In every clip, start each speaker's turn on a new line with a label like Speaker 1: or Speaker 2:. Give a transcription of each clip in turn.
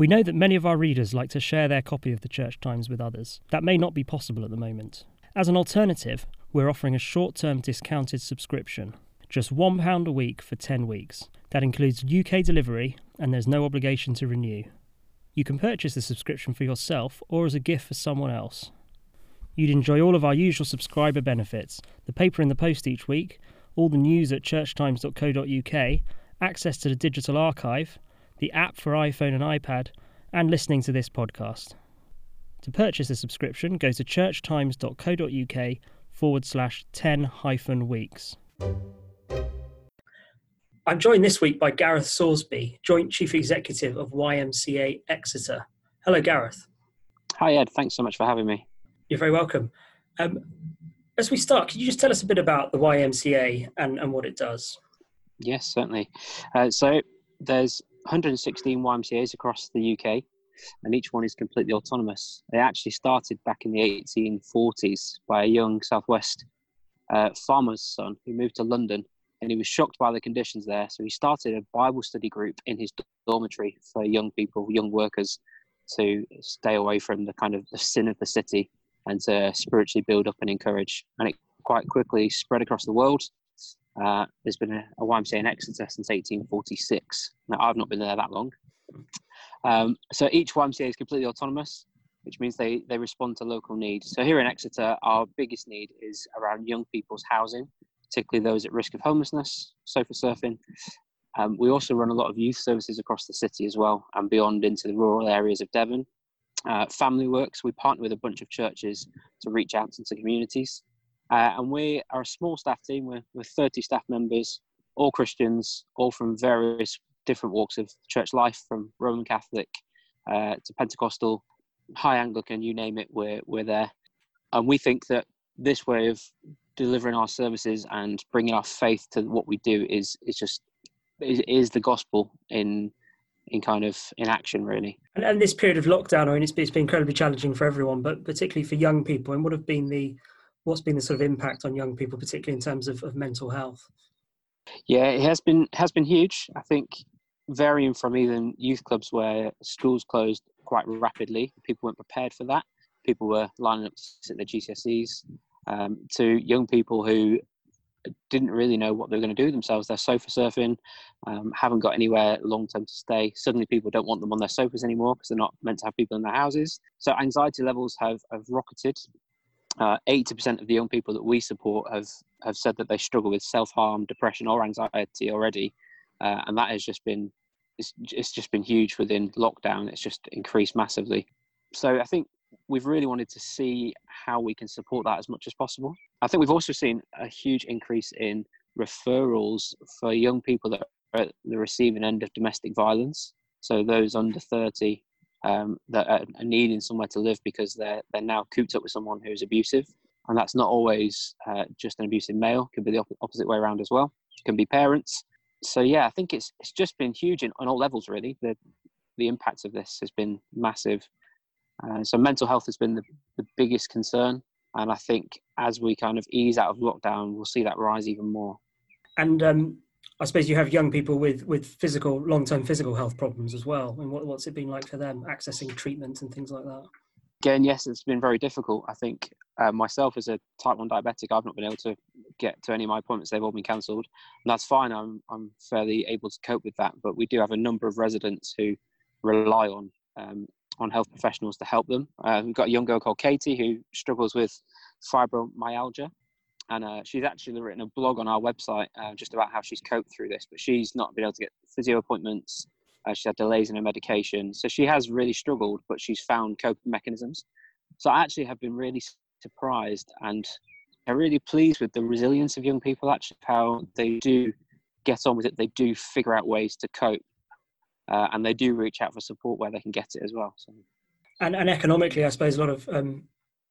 Speaker 1: We know that many of our readers like to share their copy of the Church Times with others. That may not be possible at the moment. As an alternative, we're offering a short term discounted subscription. Just £1 a week for 10 weeks. That includes UK delivery, and there's no obligation to renew. You can purchase the subscription for yourself or as a gift for someone else. You'd enjoy all of our usual subscriber benefits the paper in the post each week, all the news at churchtimes.co.uk, access to the digital archive, the app for iPhone and iPad, and listening to this podcast. To purchase a subscription, go to churchtimes.co.uk forward slash 10 hyphen weeks. I'm joined this week by Gareth Sorsby, Joint Chief Executive of YMCA Exeter. Hello, Gareth.
Speaker 2: Hi, Ed. Thanks so much for having me.
Speaker 1: You're very welcome. Um, as we start, could you just tell us a bit about the YMCA and, and what it does?
Speaker 2: Yes, certainly. Uh, so there's 116 YMCAs across the UK, and each one is completely autonomous. They actually started back in the 1840s by a young Southwest uh, farmer's son who moved to London, and he was shocked by the conditions there. So he started a Bible study group in his dormitory for young people, young workers, to stay away from the kind of the sin of the city and to spiritually build up and encourage. And it quite quickly spread across the world. Uh, there's been a, a, YMCA in Exeter since 1846. Now, I've not been there that long. Um, so each YMCA is completely autonomous, which means they, they respond to local needs. So here in Exeter, our biggest need is around young people's housing, particularly those at risk of homelessness, sofa surfing. Um, we also run a lot of youth services across the city as well and beyond into the rural areas of Devon. Uh, Family Works, we partner with a bunch of churches to reach out into communities. Uh, and we are a small staff team. We're, we're 30 staff members, all Christians, all from various different walks of church life, from Roman Catholic uh, to Pentecostal, High Anglican, you name it, we're, we're there. And we think that this way of delivering our services and bringing our faith to what we do is, is just is, is the gospel in in kind of in action really
Speaker 1: and, and this period of lockdown i mean it's, it's been incredibly challenging for everyone but particularly for young people and what have been the what's been the sort of impact on young people, particularly in terms of, of mental health?
Speaker 2: Yeah, it has been has been huge. I think varying from even youth clubs where schools closed quite rapidly, people weren't prepared for that. People were lining up to sit their GCSEs. Um, to young people who didn't really know what they were going to do themselves. They're sofa surfing, um, haven't got anywhere long term to stay. Suddenly, people don't want them on their sofas anymore because they're not meant to have people in their houses. So, anxiety levels have, have rocketed uh, 80% of the young people that we support have, have said that they struggle with self-harm, depression or anxiety already. Uh, and that has just been, it's, it's just been huge within lockdown. It's just increased massively. So I think we've really wanted to see how we can support that as much as possible. I think we've also seen a huge increase in referrals for young people that are at the receiving end of domestic violence. So those under 30 um, that are, needing somewhere to live because they're they're now cooped up with someone who's abusive, and that's not always uh, just an abusive male. It can be the op- opposite way around as well. It can be parents. So yeah, I think it's it's just been huge in, on all levels really. The the impact of this has been massive. Uh, so mental health has been the, the biggest concern, and I think as we kind of ease out of lockdown, we'll see that rise even more.
Speaker 1: And um, I suppose you have young people with with physical long term physical health problems as well. And what, what's it been like for them accessing treatment and things like that?
Speaker 2: Again, yes, it's been very difficult. I think uh, myself as a type one diabetic, I've not been able to get to any of my appointments; they've all been cancelled, and that's fine. I'm I'm fairly able to cope with that. But we do have a number of residents who rely on um, on health professionals to help them. Uh, we've got a young girl called Katie who struggles with fibromyalgia, and uh, she's actually written a blog on our website uh, just about how she's coped through this. But she's not been able to get physio appointments. Uh, she's had delays in her medication, so she has really struggled. But she's found coping mechanisms. So I actually have been really surprised and I'm really pleased with the resilience of young people. Actually, how they do get on with it. They do figure out ways to cope, uh, and they do reach out for support where they can get it as well. So.
Speaker 1: And, and economically, I suppose a lot of um,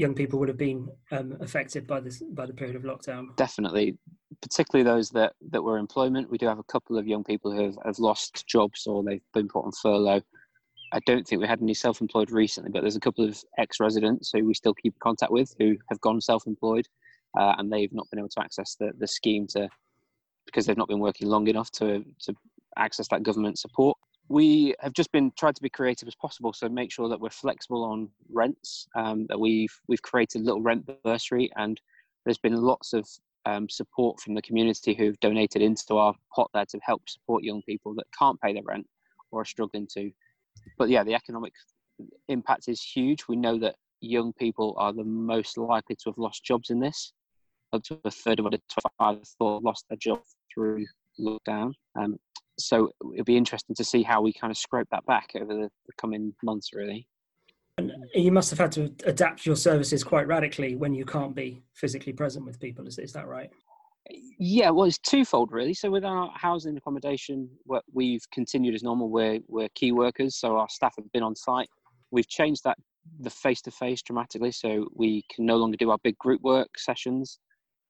Speaker 1: young people would have been um, affected by this by the period of lockdown.
Speaker 2: Definitely, particularly those that that were employment. We do have a couple of young people who have, have lost jobs or they've been put on furlough. I don't think we had any self-employed recently, but there's a couple of ex-residents who we still keep contact with who have gone self-employed, uh, and they've not been able to access the, the scheme to because they've not been working long enough to to access that government support. We have just been tried to be creative as possible, so make sure that we're flexible on rents. Um, that we've we've created a little rent bursary, and there's been lots of um, support from the community who've donated into our pot there to help support young people that can't pay their rent or are struggling to. But yeah, the economic impact is huge. We know that young people are the most likely to have lost jobs in this. Up to a third of the 25 thought lost their job through lockdown. Um, so it'll be interesting to see how we kind of scrape that back over the, the coming months, really.
Speaker 1: And you must have had to adapt your services quite radically when you can't be physically present with people. Is, is that right?
Speaker 2: Yeah, well, it's twofold really. So with our housing accommodation, what we've continued as normal. We're we're key workers, so our staff have been on site. We've changed that the face to face dramatically, so we can no longer do our big group work sessions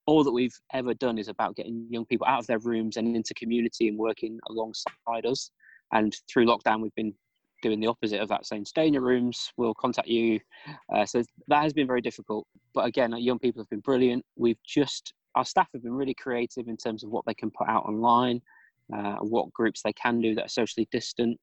Speaker 2: all that we've ever done is about getting young people out of their rooms and into community and working alongside us. And through lockdown, we've been doing the opposite of that, saying stay in your rooms, we'll contact you. Uh, so that has been very difficult. But again, young people have been brilliant. We've just, our staff have been really creative in terms of what they can put out online, uh, what groups they can do that are socially distant.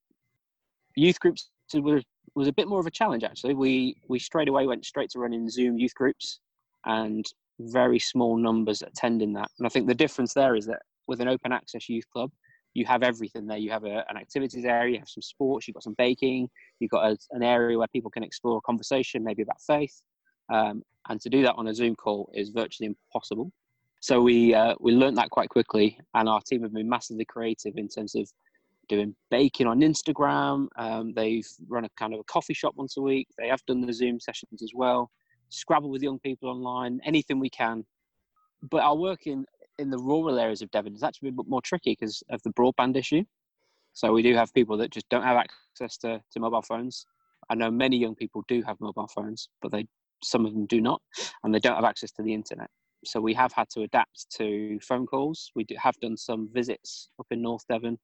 Speaker 2: Youth groups was, was a bit more of a challenge actually. We, we straight away went straight to running Zoom youth groups and very small numbers attending that. And I think the difference there is that with an open access youth club, you have everything there. You have a, an activities area, you have some sports, you've got some baking, you've got a, an area where people can explore a conversation, maybe about faith. Um, and to do that on a Zoom call is virtually impossible. So we uh, we learned that quite quickly, and our team have been massively creative in terms of doing baking on Instagram. Um, they've run a kind of a coffee shop once a week. They have done the Zoom sessions as well. Scrabble with young people online, anything we can. But our work in, in the rural areas of Devon is actually a bit more tricky because of the broadband issue. So we do have people that just don't have access to, to mobile phones. I know many young people do have mobile phones, but they some of them do not, and they don't have access to the internet. So we have had to adapt to phone calls. We do, have done some visits up in North Devon.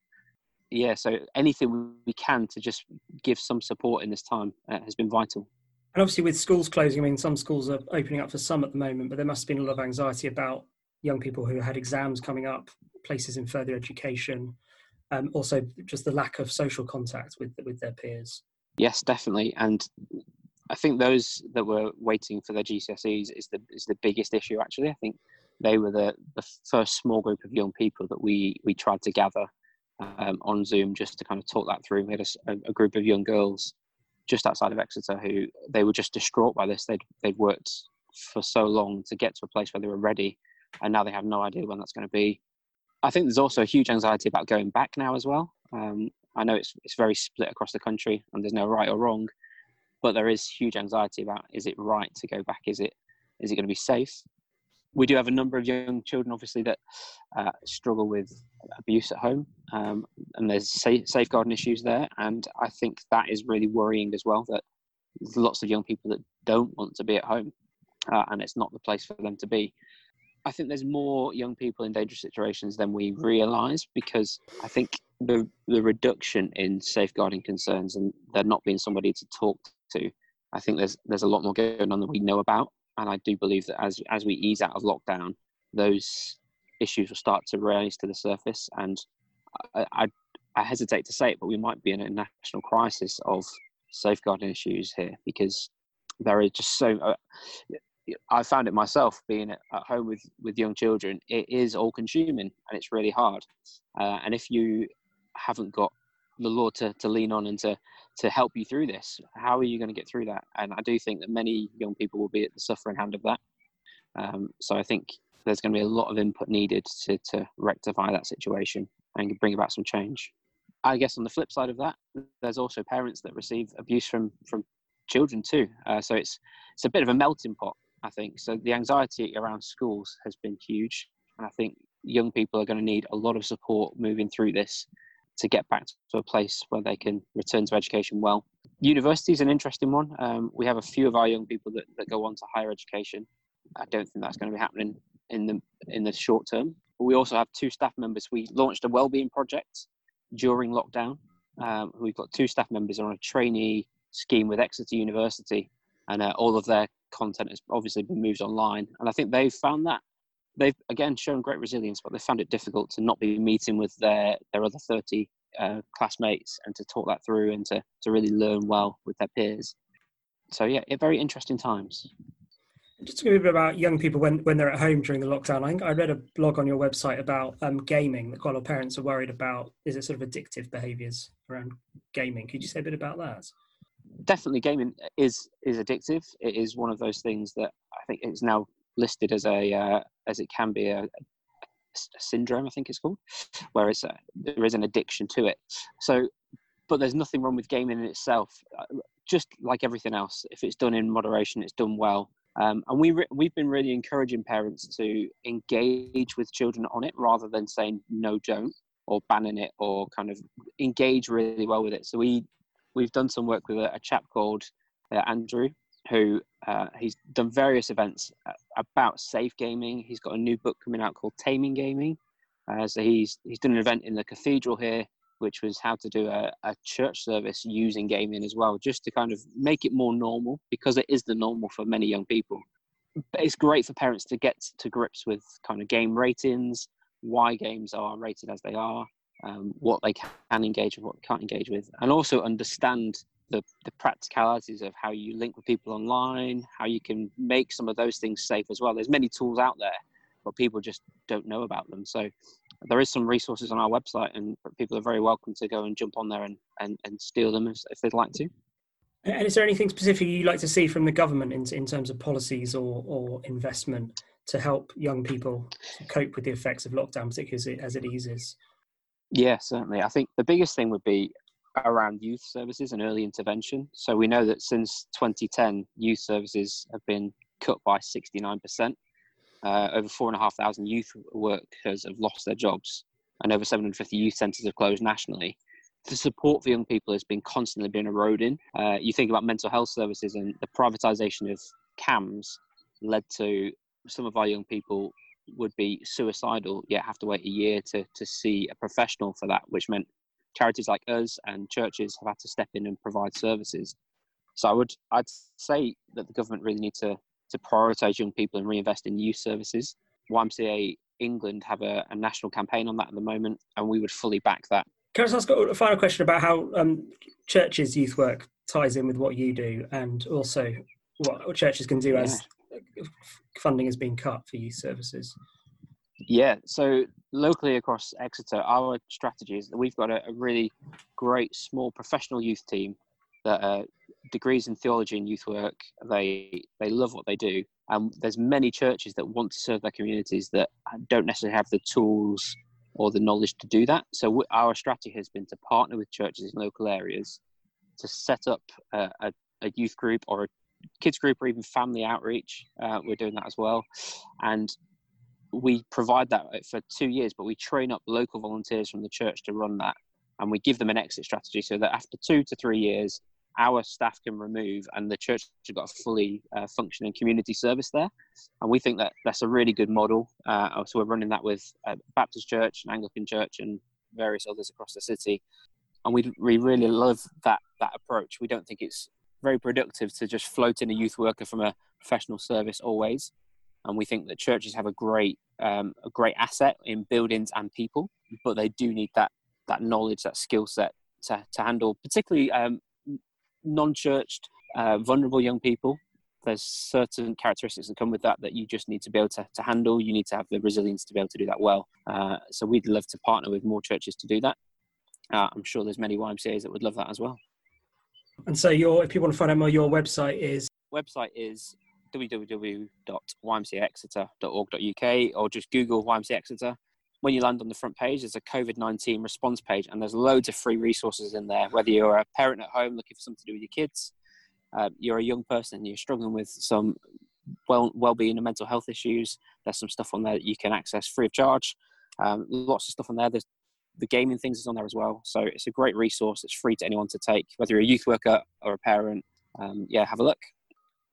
Speaker 2: Yeah, so anything we can to just give some support in this time uh, has been vital.
Speaker 1: And obviously, with schools closing, I mean, some schools are opening up for some at the moment, but there must have been a lot of anxiety about young people who had exams coming up, places in further education, um, also just the lack of social contact with with their peers.
Speaker 2: Yes, definitely, and I think those that were waiting for their GCSEs is the is the biggest issue. Actually, I think they were the the first small group of young people that we we tried to gather um, on Zoom just to kind of talk that through. We had a, a group of young girls just outside of Exeter who they were just distraught by this. They'd they'd worked for so long to get to a place where they were ready, and now they have no idea when that's going to be. I think there's also a huge anxiety about going back now as well. Um, I know it's it's very split across the country, and there's no right or wrong, but there is huge anxiety about is it right to go back? Is it is it going to be safe? We do have a number of young children, obviously, that uh, struggle with abuse at home, um, and there's safeguarding issues there. And I think that is really worrying as well. That there's lots of young people that don't want to be at home, uh, and it's not the place for them to be. I think there's more young people in dangerous situations than we realise because I think the the reduction in safeguarding concerns and there not being somebody to talk to, I think there's there's a lot more going on that we know about and I do believe that as as we ease out of lockdown, those issues will start to rise to the surface. And I, I, I hesitate to say it, but we might be in a national crisis of safeguarding issues here because there is just so. Uh, I found it myself being at home with with young children. It is all consuming and it's really hard. Uh, and if you haven't got the law to, to lean on and to to help you through this. How are you going to get through that? And I do think that many young people will be at the suffering hand of that. Um, so I think there's going to be a lot of input needed to, to rectify that situation and bring about some change. I guess on the flip side of that, there's also parents that receive abuse from from children too. Uh, so it's it's a bit of a melting pot, I think. So the anxiety around schools has been huge, and I think young people are going to need a lot of support moving through this to get back to a place where they can return to education well. University is an interesting one. Um, we have a few of our young people that, that go on to higher education. I don't think that's going to be happening in the in the short term. But we also have two staff members. We launched a wellbeing project during lockdown. Um, we've got two staff members on a trainee scheme with Exeter University, and uh, all of their content has obviously been moved online. And I think they've found that they've again shown great resilience, but they found it difficult to not be meeting with their their other 30 uh, classmates and to talk that through and to, to really learn well with their peers. So yeah, very interesting times.
Speaker 1: Just a bit about young people when, when they're at home during the lockdown. I think I read a blog on your website about um, gaming that quite a lot of parents are worried about. Is it sort of addictive behaviours around gaming? Could you say a bit about that?
Speaker 2: Definitely, gaming is is addictive. It is one of those things that I think is now listed as a uh, as it can be a, a, syndrome. I think it's called, where it's a, there is an addiction to it. So, but there's nothing wrong with gaming in itself. Uh, just like everything else, if it's done in moderation, it's done well. Um, and we re- we've been really encouraging parents to engage with children on it rather than saying no, don't, or banning it, or kind of engage really well with it. So we we've done some work with a, a chap called uh, Andrew, who uh, he's done various events uh, about safe gaming. He's got a new book coming out called Taming Gaming. Uh, so he's he's done an event in the cathedral here which was how to do a, a church service using gaming as well, just to kind of make it more normal because it is the normal for many young people. But it's great for parents to get to grips with kind of game ratings, why games are rated as they are, um, what they can engage with, what they can't engage with, and also understand the, the practicalities of how you link with people online, how you can make some of those things safe as well. There's many tools out there, but people just don't know about them. So there is some resources on our website, and people are very welcome to go and jump on there and, and, and steal them if, if they'd like to.
Speaker 1: And is there anything specific you'd like to see from the government in, in terms of policies or, or investment to help young people cope with the effects of lockdown, particularly as it, as it eases?
Speaker 2: Yeah, certainly. I think the biggest thing would be around youth services and early intervention. So we know that since 2010, youth services have been cut by 69%. Uh, over four and a half thousand youth workers have lost their jobs, and over 750 youth centres have closed nationally. The support for young people has been constantly been eroding. Uh, you think about mental health services and the privatisation of CAMHS led to some of our young people would be suicidal, yet have to wait a year to, to see a professional for that, which meant charities like us and churches have had to step in and provide services. So I would I'd say that the government really need to to prioritise young people and reinvest in youth services. YMCA England have a, a, national campaign on that at the moment, and we would fully back that.
Speaker 1: Can I just ask a final question about how um, churches' youth work ties in with what you do, and also what churches can do yeah. as funding has been cut for youth services?
Speaker 2: Yeah, so locally across Exeter, our strategy is that we've got a, a really great small professional youth team that are degrees in theology and youth work. They they love what they do, and there's many churches that want to serve their communities that don't necessarily have the tools or the knowledge to do that. So our strategy has been to partner with churches in local areas to set up a, a, a youth group or a kids group or even family outreach. Uh, we're doing that as well, and we provide that for two years. But we train up local volunteers from the church to run that, and we give them an exit strategy so that after two to three years, our staff can remove and the church has got a fully uh, functioning community service there. And we think that that's a really good model. Uh, so we're running that with uh, baptist church and anglican church and various others across the city. And we, we really love that that approach. We don't think it's very productive to just float in a youth worker from a professional service always. And we think that churches have a great um, a great asset in buildings and people but they do need that that knowledge that skill set to, to handle particularly um, non-churched, uh, vulnerable young people. There's certain characteristics that come with that that you just need to be able to, to handle. You need to have the resilience to be able to do that well. Uh, so we'd love to partner with more churches to do that. Uh, I'm sure there's many YMCA's that would love that as well.
Speaker 1: And so, your if you want to find out more, your website is
Speaker 2: website is www.ymcaexeter.org.uk or just Google YMCA Exeter when you land on the front page, there's a COVID 19 response page, and there's loads of free resources in there. Whether you're a parent at home looking for something to do with your kids, uh, you're a young person and you're struggling with some well well-being and mental health issues, there's some stuff on there that you can access free of charge. Um, lots of stuff on there. There's the gaming things is on there as well. So it's a great resource. It's free to anyone to take, whether you're a youth worker or a parent. Um, yeah, have a look.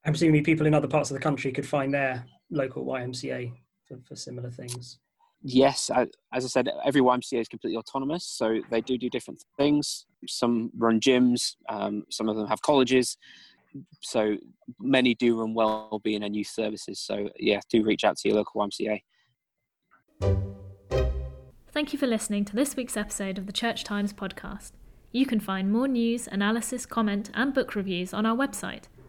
Speaker 1: I'm assuming people in other parts of the country could find their local YMCA for, for similar things
Speaker 2: yes, I, as I said, every YMCA is completely autonomous, so they do do different things. Some run gyms, um, some of them have colleges, so many do run well-being and youth services. So yeah, do reach out to your local YMCA.
Speaker 3: Thank you for listening to this week's episode of the Church Times podcast. You can find more news, analysis, comment, and book reviews on our website,